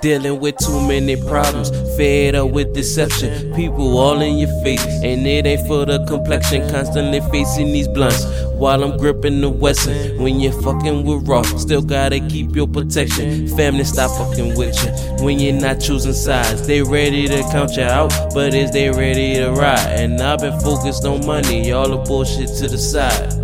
Dealing with too many problems, fed up with deception. People all in your face, and it ain't for the complexion. Constantly facing these blunts while I'm gripping the Wesson. When you're fucking with Raw, still gotta keep your protection. Family stop fucking with you when you're not choosing sides. They ready to count you out, but is they ready to ride? And I've been focused on money, all the bullshit to the side.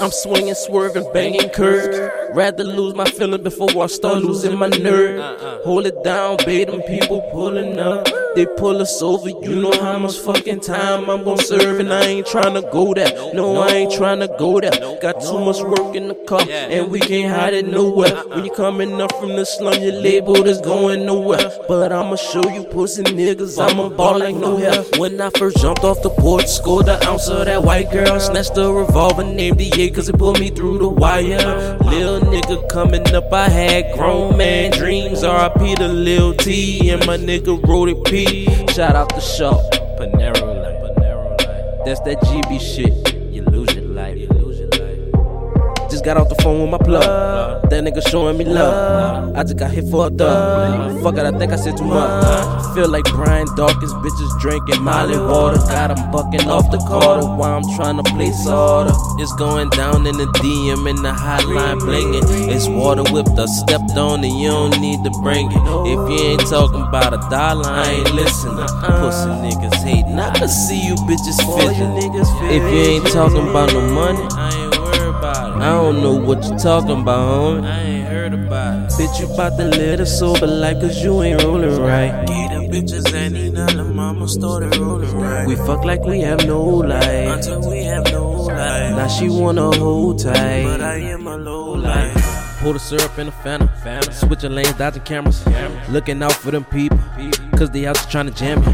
I'm swinging, swerving, banging curves. Rather lose my feeling before I start losing my nerve. Hold it down, bait them people pulling up. They pull us over, you know how much fucking time I'm gonna serve, and I ain't trying to go there. No, I ain't trying to go there. Got too much work in the car, and we can't hide it nowhere. When you coming up from the slum, your label is going nowhere. But I'ma show you pussy niggas, I'ma ball like no hair. When I first jumped off the porch, scored the ounce of that white girl, snatched the revolver, named the A, cause it pulled me through the wire. Lil nigga coming up, I had grown man dreams. RIP to Lil T, and my nigga wrote it P. Shout out the shop, Panero Life. That's that GB shit. Just got off the phone with my plug. That nigga showing me love. I just got hit for a thug. Fuck it, I think I said too much. Feel like Brian Dawkins, bitches drinking Molly water. Got Got 'em bucking off the quarter while I'm trying to place order. It's going down in the DM and the hotline blinging. It's water whipped up, stepped on, and you don't need to bring it. If you ain't talking about a dollar, I ain't listening. Pussy niggas hating. I can see you bitches fishing. If you ain't talking about no money, I ain't it. I don't know what you talking about, homie. I ain't heard about it. Bitch, you bout to live a sober life, cause you ain't rolling right. Get them bitches the mama started rolling right. We fuck like we have no life. Until we have no life. Now she wanna hold tight. But I am a low life. Pour the syrup in the Fanta. Fanta. Switching lanes, dodging cameras. Looking out for them people. Cause they out trying to jam me.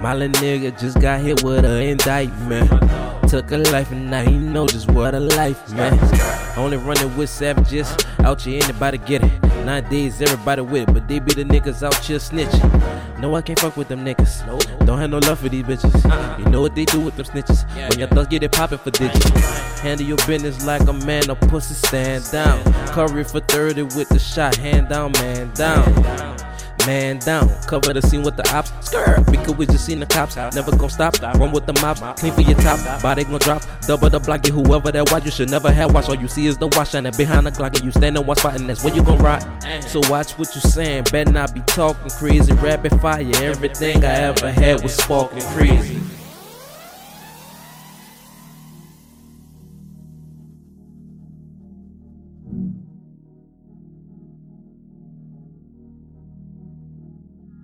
My little nigga just got hit with an indictment. Took a life and now he know just what a life, man. Only running with savages. Out here, anybody get it. Nowadays, everybody with it, but they be the niggas out here snitching. No, I can't fuck with them niggas. Don't have no love for these bitches. You know what they do with them snitches. When your thugs get it poppin' for digits. Handle your business like a man, a pussy stand down. Curry for 30 with the shot, hand down, man down. Man down, cover the scene with the ops. Skirt, because we just seen the cops. Never gon' stop. Run with the mob. clean for your top. Body gon' drop. Double the block, get whoever that watch. You should never have watch. All you see is the watch shining behind the clock, and you standing one spot, and that's where you gon' rock. So watch what you saying. Better not be talking crazy. Rapid fire. Everything I ever had was sparking crazy.